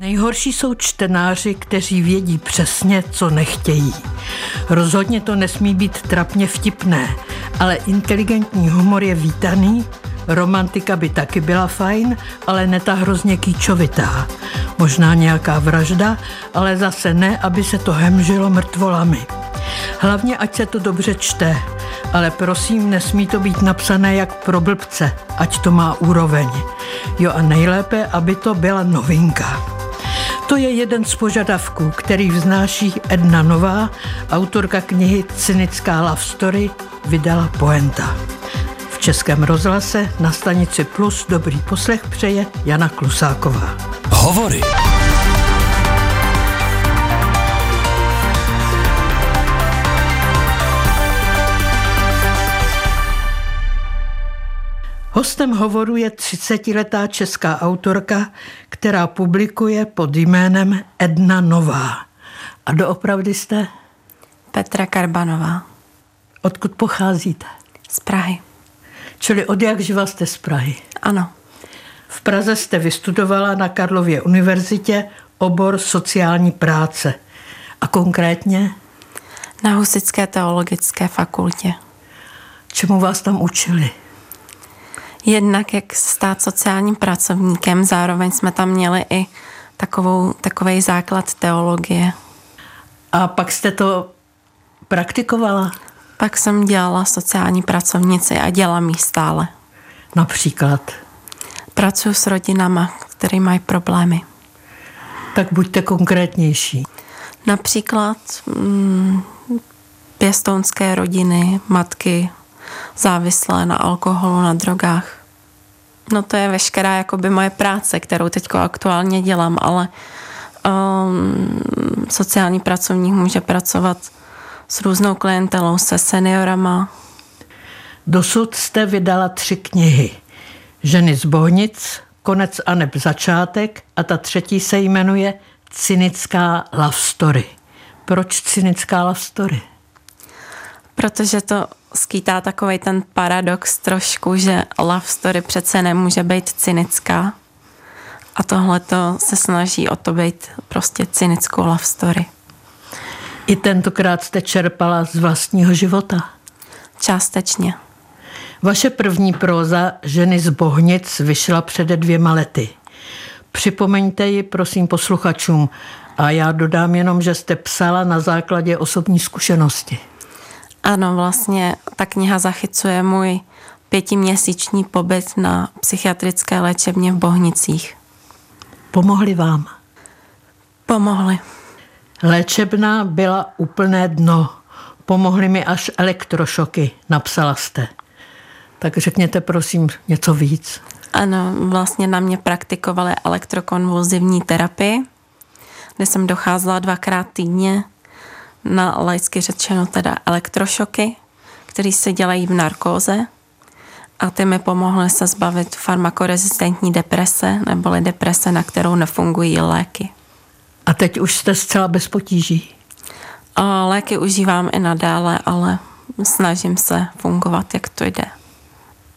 Nejhorší jsou čtenáři, kteří vědí přesně, co nechtějí. Rozhodně to nesmí být trapně vtipné, ale inteligentní humor je vítaný, romantika by taky byla fajn, ale ne ta hrozně kýčovitá. Možná nějaká vražda, ale zase ne, aby se to hemžilo mrtvolami. Hlavně, ať se to dobře čte, ale prosím, nesmí to být napsané jak pro blbce, ať to má úroveň. Jo a nejlépe, aby to byla novinka. To je jeden z požadavků, který vznáší Edna Nová, autorka knihy Cynická love story, vydala Poenta. V Českém rozhlase na stanici Plus dobrý poslech přeje Jana Klusáková. Hovory. Hostem hovoru je 30-letá česká autorka, která publikuje pod jménem Edna Nová. A doopravdy jste? Petra Karbanová. Odkud pocházíte? Z Prahy. Čili od jak živa jste z Prahy? Ano. V Praze jste vystudovala na Karlově univerzitě obor sociální práce. A konkrétně? Na Husické teologické fakultě. Čemu vás tam učili? Jednak jak stát sociálním pracovníkem, zároveň jsme tam měli i takovou, takový základ teologie. A pak jste to praktikovala? Pak jsem dělala sociální pracovnici a dělám ji stále. Například? Pracuji s rodinama, které mají problémy. Tak buďte konkrétnější. Například mm, pěstounské rodiny, matky závislé na alkoholu, na drogách. No to je veškerá jakoby moje práce, kterou teď aktuálně dělám, ale um, sociální pracovník může pracovat s různou klientelou, se seniorama. Dosud jste vydala tři knihy. Ženy z Bohnic, Konec a neb začátek a ta třetí se jmenuje Cynická love story. Proč cynická love story? Protože to skýtá takový ten paradox trošku, že love story přece nemůže být cynická. A tohle to se snaží o to být prostě cynickou love story. I tentokrát jste čerpala z vlastního života? Částečně. Vaše první próza Ženy z Bohnic vyšla před dvěma lety. Připomeňte ji, prosím, posluchačům. A já dodám jenom, že jste psala na základě osobní zkušenosti. Ano, vlastně ta kniha zachycuje můj pětiměsíční pobyt na psychiatrické léčebně v Bohnicích. Pomohli vám? Pomohli. Léčebna byla úplné dno. Pomohly mi až elektrošoky, napsala jste. Tak řekněte prosím něco víc. Ano, vlastně na mě praktikovali elektrokonvulzivní terapii, kde jsem docházela dvakrát týdně na laicky řečeno teda elektrošoky, které se dělají v narkóze a ty mi pomohly se zbavit farmakorezistentní deprese neboli deprese, na kterou nefungují léky. A teď už jste zcela bez potíží? A léky užívám i nadále, ale snažím se fungovat, jak to jde.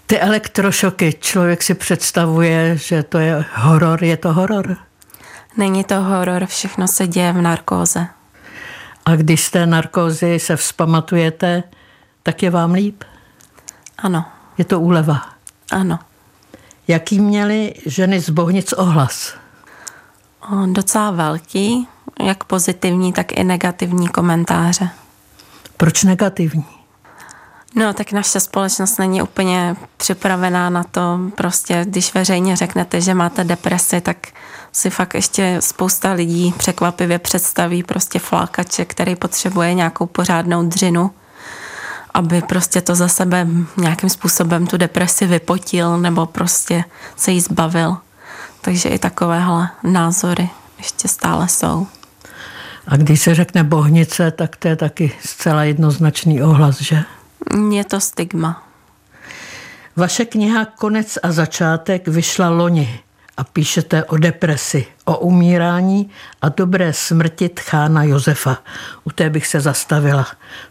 Ty elektrošoky, člověk si představuje, že to je horor, je to horor? Není to horor, všechno se děje v narkóze. A když z té narkózy se vzpamatujete, tak je vám líp? Ano. Je to úleva? Ano. Jaký měly ženy z Bohnic ohlas? O, docela velký, jak pozitivní, tak i negativní komentáře. Proč negativní? No, tak naše společnost není úplně připravená na to. Prostě, když veřejně řeknete, že máte depresi, tak si fakt ještě spousta lidí překvapivě představí prostě flákače, který potřebuje nějakou pořádnou dřinu, aby prostě to za sebe nějakým způsobem tu depresi vypotil nebo prostě se jí zbavil. Takže i takovéhle názory ještě stále jsou. A když se řekne bohnice, tak to je taky zcela jednoznačný ohlas, že? Je to stigma. Vaše kniha Konec a začátek vyšla loni a píšete o depresi, o umírání a dobré smrti tchána Josefa. U té bych se zastavila.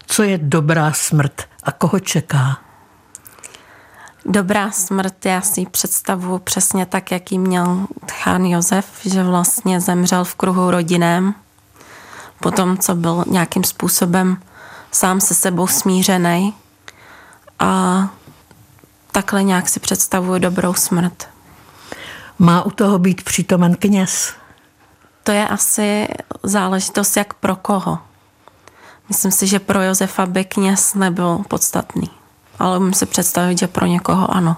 Co je dobrá smrt a koho čeká? Dobrá smrt, já si ji představuji přesně tak, jaký měl Chán Josef, že vlastně zemřel v kruhu rodinném, potom, co byl nějakým způsobem sám se sebou smířený a takhle nějak si představuji dobrou smrt. Má u toho být přítomen kněz? To je asi záležitost jak pro koho. Myslím si, že pro Josefa by kněz nebyl podstatný, ale umím si představit, že pro někoho ano.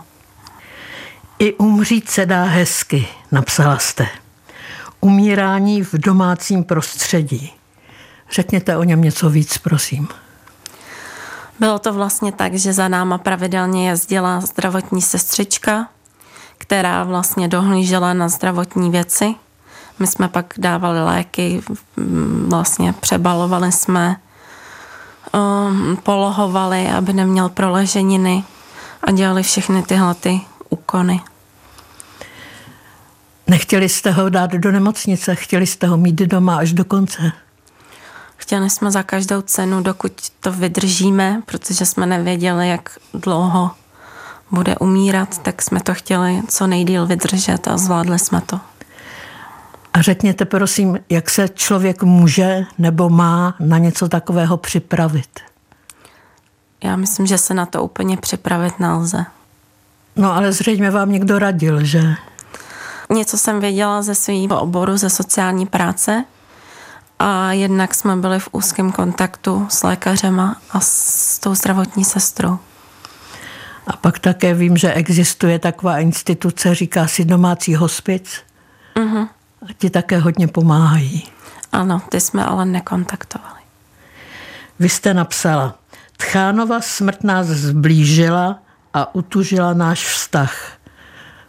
I umřít se dá hezky, napsala jste. Umírání v domácím prostředí. Řekněte o něm něco víc, prosím. Bylo to vlastně tak, že za náma pravidelně jezdila zdravotní sestřička, která vlastně dohlížela na zdravotní věci. My jsme pak dávali léky, vlastně přebalovali jsme, um, polohovali, aby neměl proleženiny a dělali všechny tyhle ty úkony. Nechtěli jste ho dát do nemocnice, chtěli jste ho mít doma až do konce? Chtěli jsme za každou cenu, dokud to vydržíme, protože jsme nevěděli, jak dlouho bude umírat, tak jsme to chtěli co nejdíl vydržet a zvládli jsme to. A řekněte prosím, jak se člověk může nebo má na něco takového připravit? Já myslím, že se na to úplně připravit nelze. No ale zřejmě vám někdo radil, že? Něco jsem věděla ze svého oboru, ze sociální práce, a jednak jsme byli v úzkém kontaktu s lékařema a s tou zdravotní sestrou. A pak také vím, že existuje taková instituce, říká si domácí hospic. Uh-huh. A ti také hodně pomáhají. Ano, ty jsme ale nekontaktovali. Vy jste napsala, Tchánova smrt nás zblížila a utužila náš vztah.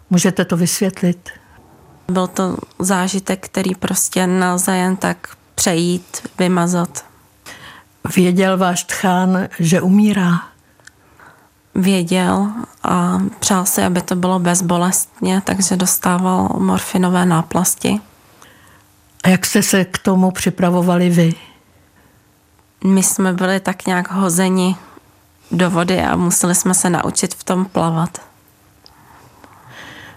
Můžete to vysvětlit? Byl to zážitek, který prostě nelze jen tak přejít, vymazat. Věděl váš tchán, že umírá? Věděl a přál si, aby to bylo bezbolestně, takže dostával morfinové náplasti. A jak jste se k tomu připravovali vy? My jsme byli tak nějak hozeni do vody a museli jsme se naučit v tom plavat.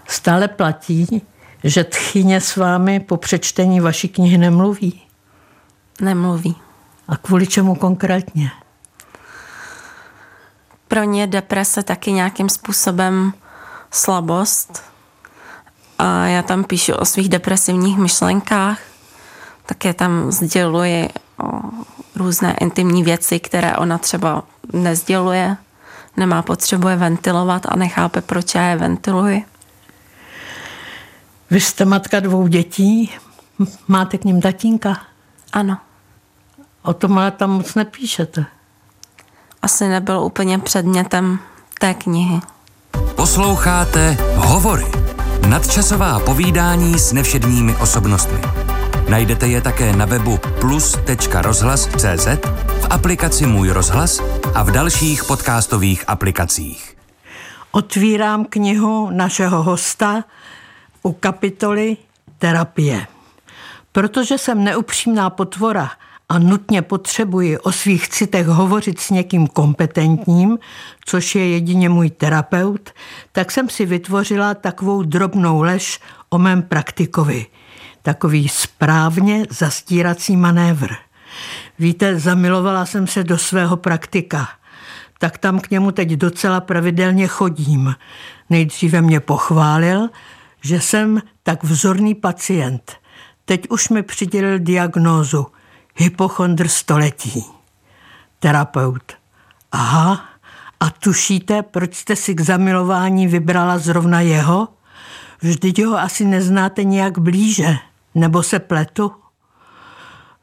Stále platí, že tchyně s vámi po přečtení vaší knihy nemluví? nemluví. A kvůli čemu konkrétně? Pro ně deprese taky nějakým způsobem slabost. A já tam píšu o svých depresivních myšlenkách, také tam sděluji o různé intimní věci, které ona třeba nezděluje, nemá potřebuje ventilovat a nechápe, proč já je ventiluji. Vy jste matka dvou dětí, máte k ním tatínka? Ano. O tom ale tam moc nepíšete. Asi nebyl úplně předmětem té knihy. Posloucháte Hovory. Nadčasová povídání s nevšedními osobnostmi. Najdete je také na webu plus.rozhlas.cz, v aplikaci Můj rozhlas a v dalších podcastových aplikacích. Otvírám knihu našeho hosta u kapitoly Terapie. Protože jsem neupřímná potvora – a nutně potřebuji o svých citech hovořit s někým kompetentním, což je jedině můj terapeut, tak jsem si vytvořila takovou drobnou lež o mém praktikovi. Takový správně zastírací manévr. Víte, zamilovala jsem se do svého praktika. Tak tam k němu teď docela pravidelně chodím. Nejdříve mě pochválil, že jsem tak vzorný pacient. Teď už mi přidělil diagnózu – hypochondr století. Terapeut. Aha, a tušíte, proč jste si k zamilování vybrala zrovna jeho? Vždyť ho asi neznáte nějak blíže, nebo se pletu?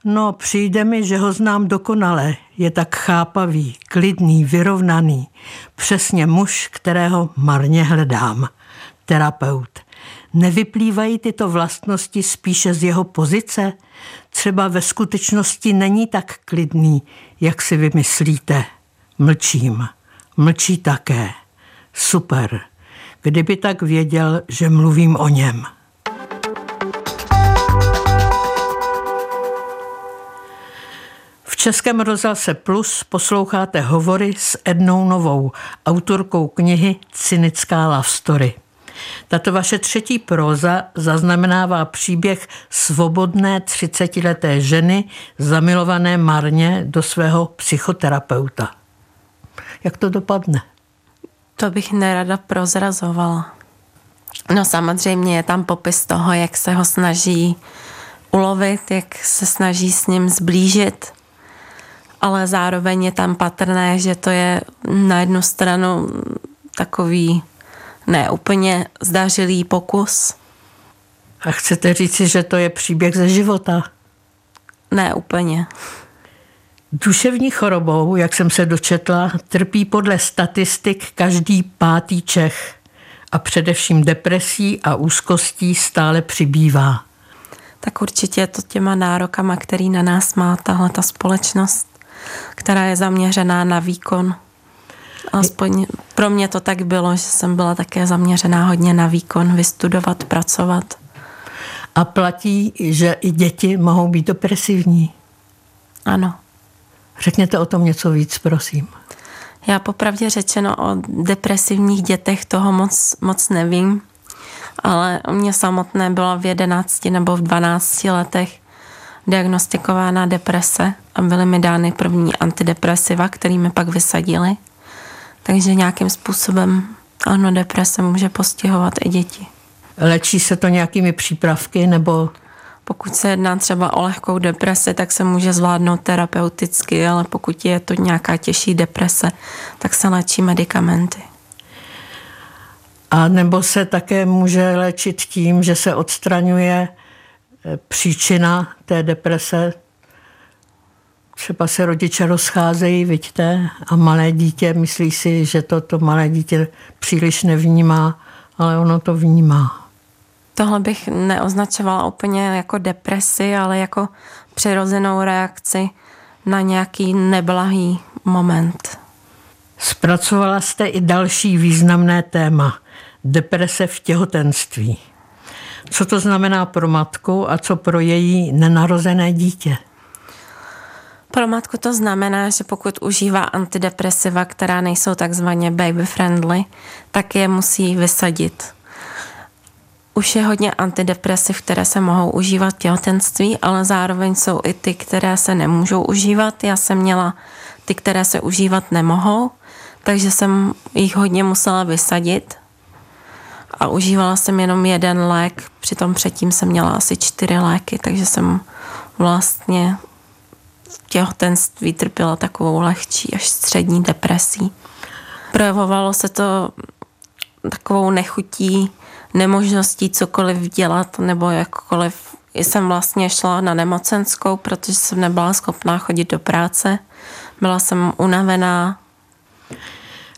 No, přijde mi, že ho znám dokonale. Je tak chápavý, klidný, vyrovnaný. Přesně muž, kterého marně hledám. Terapeut. Nevyplývají tyto vlastnosti spíše z jeho pozice? Třeba ve skutečnosti není tak klidný, jak si vymyslíte. Mlčím. Mlčí také. Super. Kdyby tak věděl, že mluvím o něm. Českém rozhlase Plus posloucháte hovory s Ednou Novou, autorkou knihy Cynická love story. Tato vaše třetí próza zaznamenává příběh svobodné 30-leté ženy zamilované marně do svého psychoterapeuta. Jak to dopadne? To bych nerada prozrazovala. No samozřejmě je tam popis toho, jak se ho snaží ulovit, jak se snaží s ním zblížit, ale zároveň je tam patrné, že to je na jednu stranu takový neúplně zdařilý pokus. A chcete říci, že to je příběh ze života? Ne úplně. Duševní chorobou, jak jsem se dočetla, trpí podle statistik každý pátý Čech a především depresí a úzkostí stále přibývá. Tak určitě je to těma nárokama, který na nás má tahle ta společnost, která je zaměřená na výkon. Aspoň pro mě to tak bylo, že jsem byla také zaměřená hodně na výkon, vystudovat, pracovat. A platí, že i děti mohou být depresivní. Ano. Řekněte o tom něco víc, prosím. Já popravdě řečeno o depresivních dětech toho moc, moc nevím, ale u mě samotné byla v 11 nebo v 12 letech diagnostikována deprese a byly mi dány první antidepresiva, který mi pak vysadili. Takže nějakým způsobem ano, deprese může postihovat i děti. Léčí se to nějakými přípravky nebo pokud se jedná třeba o lehkou depresi, tak se může zvládnout terapeuticky, ale pokud je to nějaká těžší deprese, tak se léčí medicamenty. A nebo se také může léčit tím, že se odstraňuje eh, příčina té deprese. Třeba se rodiče rozcházejí, vidíte, a malé dítě myslí si, že to, to malé dítě příliš nevnímá, ale ono to vnímá. Tohle bych neoznačovala úplně jako depresi, ale jako přirozenou reakci na nějaký neblahý moment. Zpracovala jste i další významné téma deprese v těhotenství. Co to znamená pro matku a co pro její nenarozené dítě? Pro matku to znamená, že pokud užívá antidepresiva, která nejsou takzvaně baby friendly, tak je musí vysadit už je hodně antidepresiv, které se mohou užívat v těhotenství, ale zároveň jsou i ty, které se nemůžou užívat. Já jsem měla ty, které se užívat nemohou, takže jsem jich hodně musela vysadit a užívala jsem jenom jeden lék, přitom předtím jsem měla asi čtyři léky, takže jsem vlastně těhotenství trpěla takovou lehčí až střední depresí. Projevovalo se to takovou nechutí, nemožností cokoliv dělat nebo jakkoliv. Jsem vlastně šla na nemocenskou, protože jsem nebyla schopná chodit do práce. Byla jsem unavená.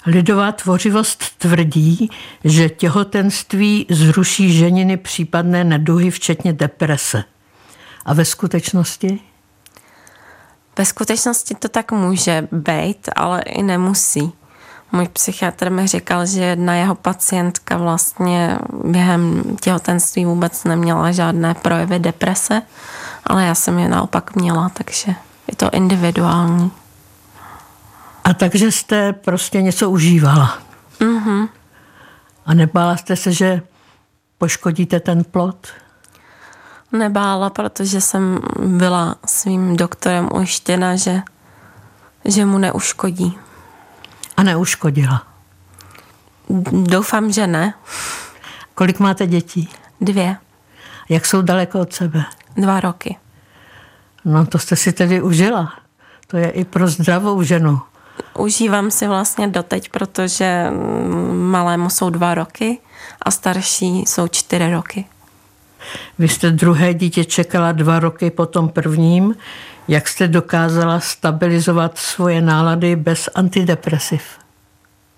Lidová tvořivost tvrdí, že těhotenství zruší ženiny případné neduhy, včetně deprese. A ve skutečnosti? Ve skutečnosti to tak může být, ale i nemusí. Můj psychiatr mi říkal, že jedna jeho pacientka vlastně během těhotenství vůbec neměla žádné projevy deprese, ale já jsem je naopak měla, takže je to individuální. A takže jste prostě něco užívala? Mhm. A nebála jste se, že poškodíte ten plot? Nebála, protože jsem byla svým doktorem ujištěna, že, že mu neuškodí. A neuškodila? Doufám, že ne. Kolik máte dětí? Dvě. Jak jsou daleko od sebe? Dva roky. No to jste si tedy užila. To je i pro zdravou ženu. Užívám si vlastně doteď, protože malému jsou dva roky a starší jsou čtyři roky. Vy jste druhé dítě čekala dva roky po tom prvním. Jak jste dokázala stabilizovat svoje nálady bez antidepresiv?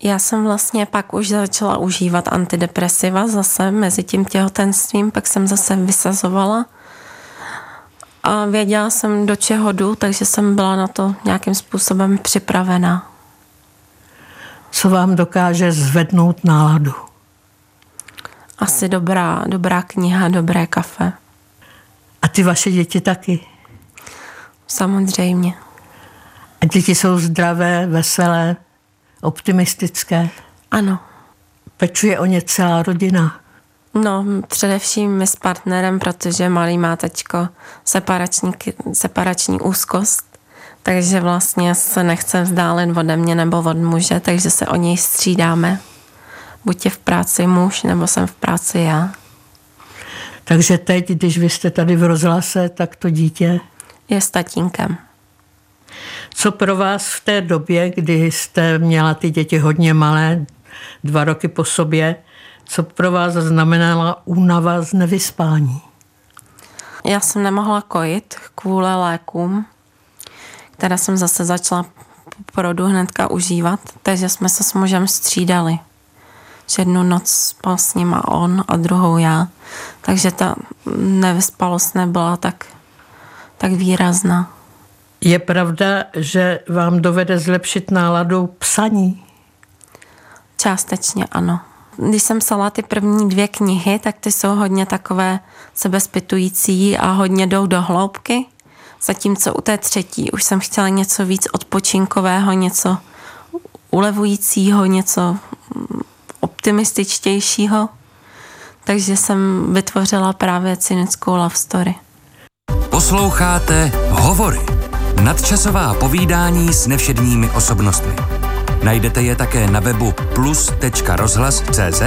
Já jsem vlastně pak už začala užívat antidepresiva zase mezi tím těhotenstvím, pak jsem zase vysazovala a věděla jsem, do čeho jdu, takže jsem byla na to nějakým způsobem připravená. Co vám dokáže zvednout náladu? Asi dobrá, dobrá kniha, dobré kafe. A ty vaše děti taky? Samozřejmě. A děti jsou zdravé, veselé, optimistické? Ano. Pečuje o ně celá rodina? No, především my s partnerem, protože malý má teďko separační, separační úzkost, takže vlastně se nechce vzdálit ode mě nebo od muže, takže se o něj střídáme. Buď je v práci muž, nebo jsem v práci já. Takže teď, když vy jste tady v rozhlase, tak to dítě? Je s tatínkem. Co pro vás v té době, kdy jste měla ty děti hodně malé, dva roky po sobě, co pro vás znamenala únava z nevyspání? Já jsem nemohla kojit kvůli lékům, které jsem zase začala porodu hnedka užívat, takže jsme se s mužem střídali. Jednu noc spal s ním a on a druhou já. Takže ta nevyspalost nebyla tak, tak výrazná. Je pravda, že vám dovede zlepšit náladu psaní? Částečně ano. Když jsem psala ty první dvě knihy, tak ty jsou hodně takové sebezpitující a hodně jdou do hloubky. Zatímco u té třetí už jsem chtěla něco víc odpočinkového, něco ulevujícího, něco optimističtějšího. Takže jsem vytvořila právě cynickou love story. Posloucháte Hovory. Nadčasová povídání s nevšedními osobnostmi. Najdete je také na webu plus.rozhlas.cz,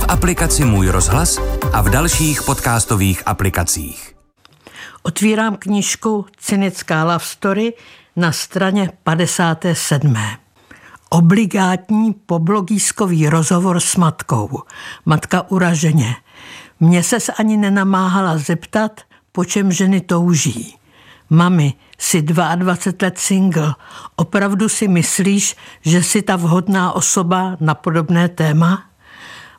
v aplikaci Můj rozhlas a v dalších podcastových aplikacích. Otvírám knížku Cynická love story na straně 57. Obligátní poblogískový rozhovor s matkou. Matka uraženě. Mně se ani nenamáhala zeptat, po čem ženy touží. Mami, jsi 22 let single. Opravdu si myslíš, že jsi ta vhodná osoba na podobné téma?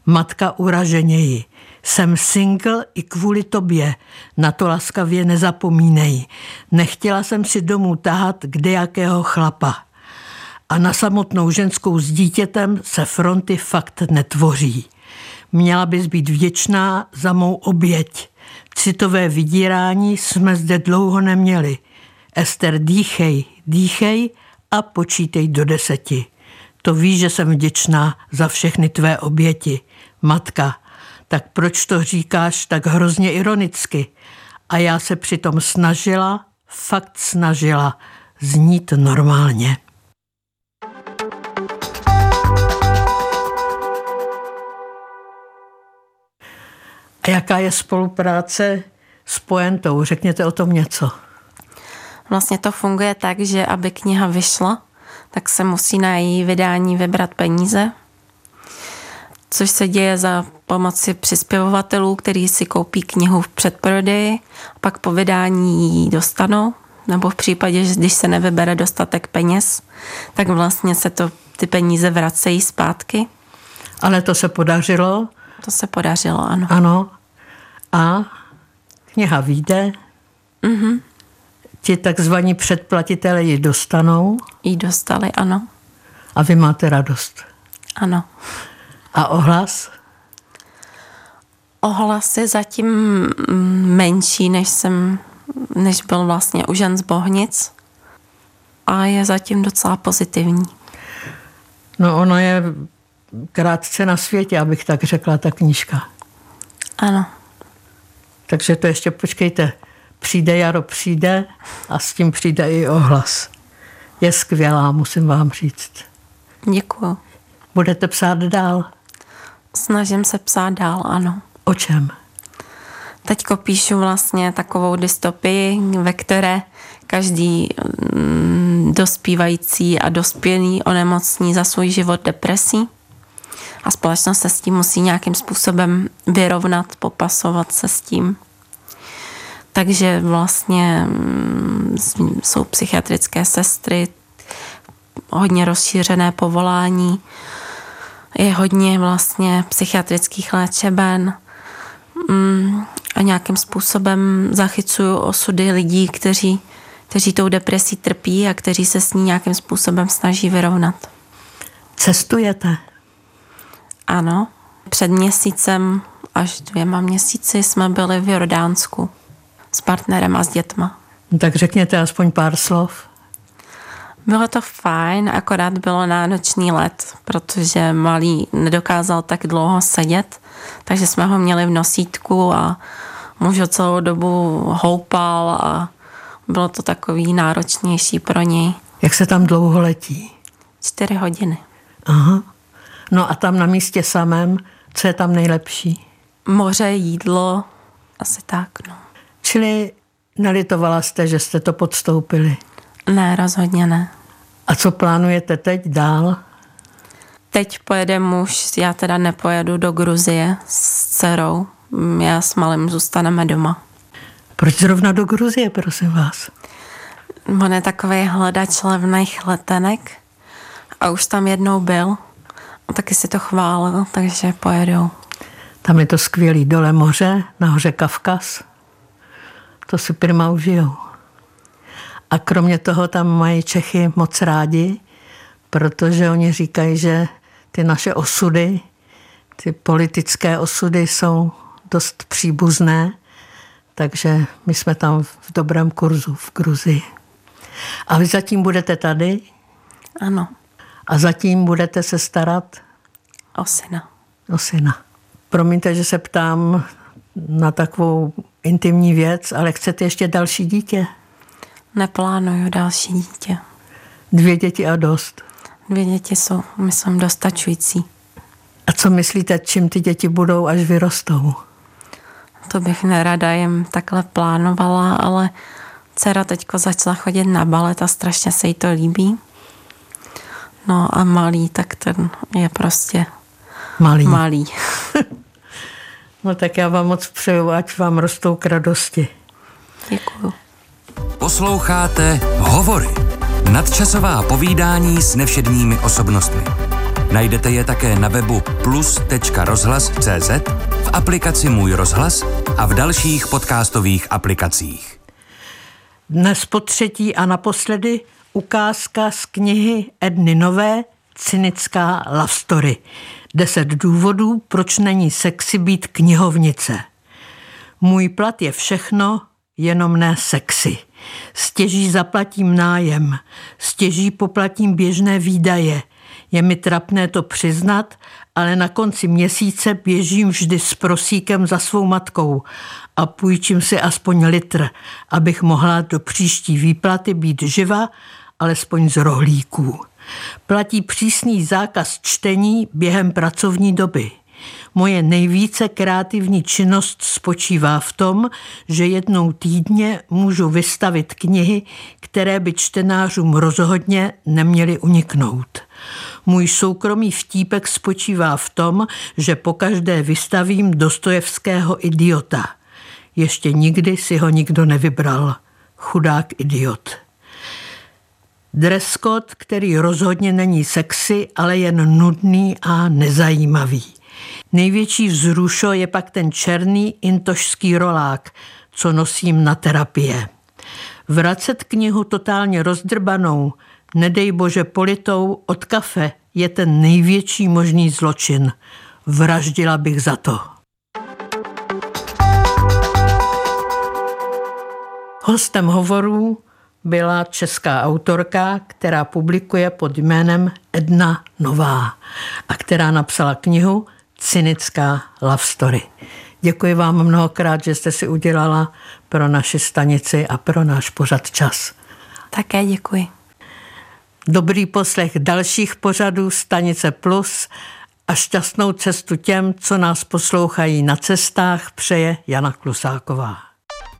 Matka uraženěji. Jsem single i kvůli tobě. Na to laskavě nezapomínej. Nechtěla jsem si domů tahat kde jakého chlapa. A na samotnou ženskou s dítětem se fronty fakt netvoří. Měla bys být vděčná za mou oběť. Citové vydírání jsme zde dlouho neměli. Ester, dýchej, dýchej a počítej do deseti. To víš, že jsem vděčná za všechny tvé oběti. Matka, tak proč to říkáš tak hrozně ironicky? A já se přitom snažila, fakt snažila, znít normálně. A jaká je spolupráce s poentou? Řekněte o tom něco. Vlastně to funguje tak, že aby kniha vyšla, tak se musí na její vydání vybrat peníze, což se děje za pomoci přispěvovatelů, kteří si koupí knihu v předprodeji a pak po vydání ji dostanou, nebo v případě, že když se nevybere dostatek peněz, tak vlastně se to, ty peníze vracejí zpátky. Ale to se podařilo? To se podařilo, ano. Ano. A kniha vyjde. Mm-hmm. Ti takzvaní předplatitelé ji dostanou. Ji dostali, ano. A vy máte radost. Ano. A ohlas? Ohlas je zatím menší, než jsem, než byl vlastně u žen z Bohnic. A je zatím docela pozitivní. No ono je krátce na světě, abych tak řekla, ta knížka. Ano. Takže to ještě počkejte. Přijde jaro, přijde a s tím přijde i ohlas. Je skvělá, musím vám říct. Děkuju. Budete psát dál? Snažím se psát dál, ano. O čem? Teďko píšu vlastně takovou dystopii, ve které každý mm, dospívající a dospělý onemocní za svůj život depresí a společnost se s tím musí nějakým způsobem vyrovnat, popasovat se s tím. Takže vlastně mm, jsou psychiatrické sestry, hodně rozšířené povolání, je hodně vlastně psychiatrických léčeben mm, a nějakým způsobem zachycuju osudy lidí, kteří, kteří tou depresí trpí a kteří se s ní nějakým způsobem snaží vyrovnat. Cestujete? Ano, před měsícem až dvěma měsíci jsme byli v Jordánsku s partnerem a s dětma. Tak řekněte aspoň pár slov. Bylo to fajn, akorát bylo náročný let, protože malý nedokázal tak dlouho sedět, takže jsme ho měli v nosítku a muž ho celou dobu houpal a bylo to takový náročnější pro něj. Jak se tam dlouho letí? Čtyři hodiny. Aha. No a tam na místě samém, co je tam nejlepší? Moře, jídlo, asi tak, no. Čili nelitovala jste, že jste to podstoupili? Ne, rozhodně ne. A co plánujete teď dál? Teď pojede muž, já teda nepojedu do Gruzie s dcerou. Já s malým zůstaneme doma. Proč zrovna do Gruzie, prosím vás? On je takový hledač levných letenek a už tam jednou byl a taky si to chválil, takže pojedou. Tam je to skvělý dole moře, nahoře Kavkaz. To si prima užijou. A kromě toho tam mají Čechy moc rádi, protože oni říkají, že ty naše osudy, ty politické osudy jsou dost příbuzné, takže my jsme tam v dobrém kurzu v Gruzii. A vy zatím budete tady? Ano. A zatím budete se starat? O syna. O syna. Promiňte, že se ptám na takovou intimní věc, ale chcete ještě další dítě? Neplánuju další dítě. Dvě děti a dost. Dvě děti jsou, myslím, dostačující. A co myslíte, čím ty děti budou, až vyrostou? To bych nerada jim takhle plánovala, ale dcera teďko začala chodit na balet a strašně se jí to líbí. No a malý, tak ten je prostě Malý. malý. No tak já vám moc přeju, ať vám rostou k radosti. Děkuju. Posloucháte Hovory. Nadčasová povídání s nevšedními osobnostmi. Najdete je také na webu plus.rozhlas.cz, v aplikaci Můj rozhlas a v dalších podcastových aplikacích. Dnes po třetí a naposledy ukázka z knihy Edny Nové Cynická love story. Deset důvodů, proč není sexy být knihovnice. Můj plat je všechno, jenom ne sexy. Stěží zaplatím nájem, stěží poplatím běžné výdaje. Je mi trapné to přiznat, ale na konci měsíce běžím vždy s prosíkem za svou matkou a půjčím si aspoň litr, abych mohla do příští výplaty být živa, alespoň z rohlíků. Platí přísný zákaz čtení během pracovní doby. Moje nejvíce kreativní činnost spočívá v tom, že jednou týdně můžu vystavit knihy, které by čtenářům rozhodně neměly uniknout. Můj soukromý vtípek spočívá v tom, že pokaždé vystavím Dostojevského idiota. Ještě nikdy si ho nikdo nevybral. Chudák idiot. Dress code, který rozhodně není sexy, ale jen nudný a nezajímavý. Největší vzrušo je pak ten černý intošský rolák, co nosím na terapie. Vracet knihu totálně rozdrbanou, nedej bože politou od kafe, je ten největší možný zločin. Vraždila bych za to. Hostem hovorů byla česká autorka, která publikuje pod jménem Edna Nová a která napsala knihu Cynická love story. Děkuji vám mnohokrát, že jste si udělala pro naši stanici a pro náš pořad čas. Také děkuji. Dobrý poslech dalších pořadů Stanice Plus a šťastnou cestu těm, co nás poslouchají na cestách, přeje Jana Klusáková.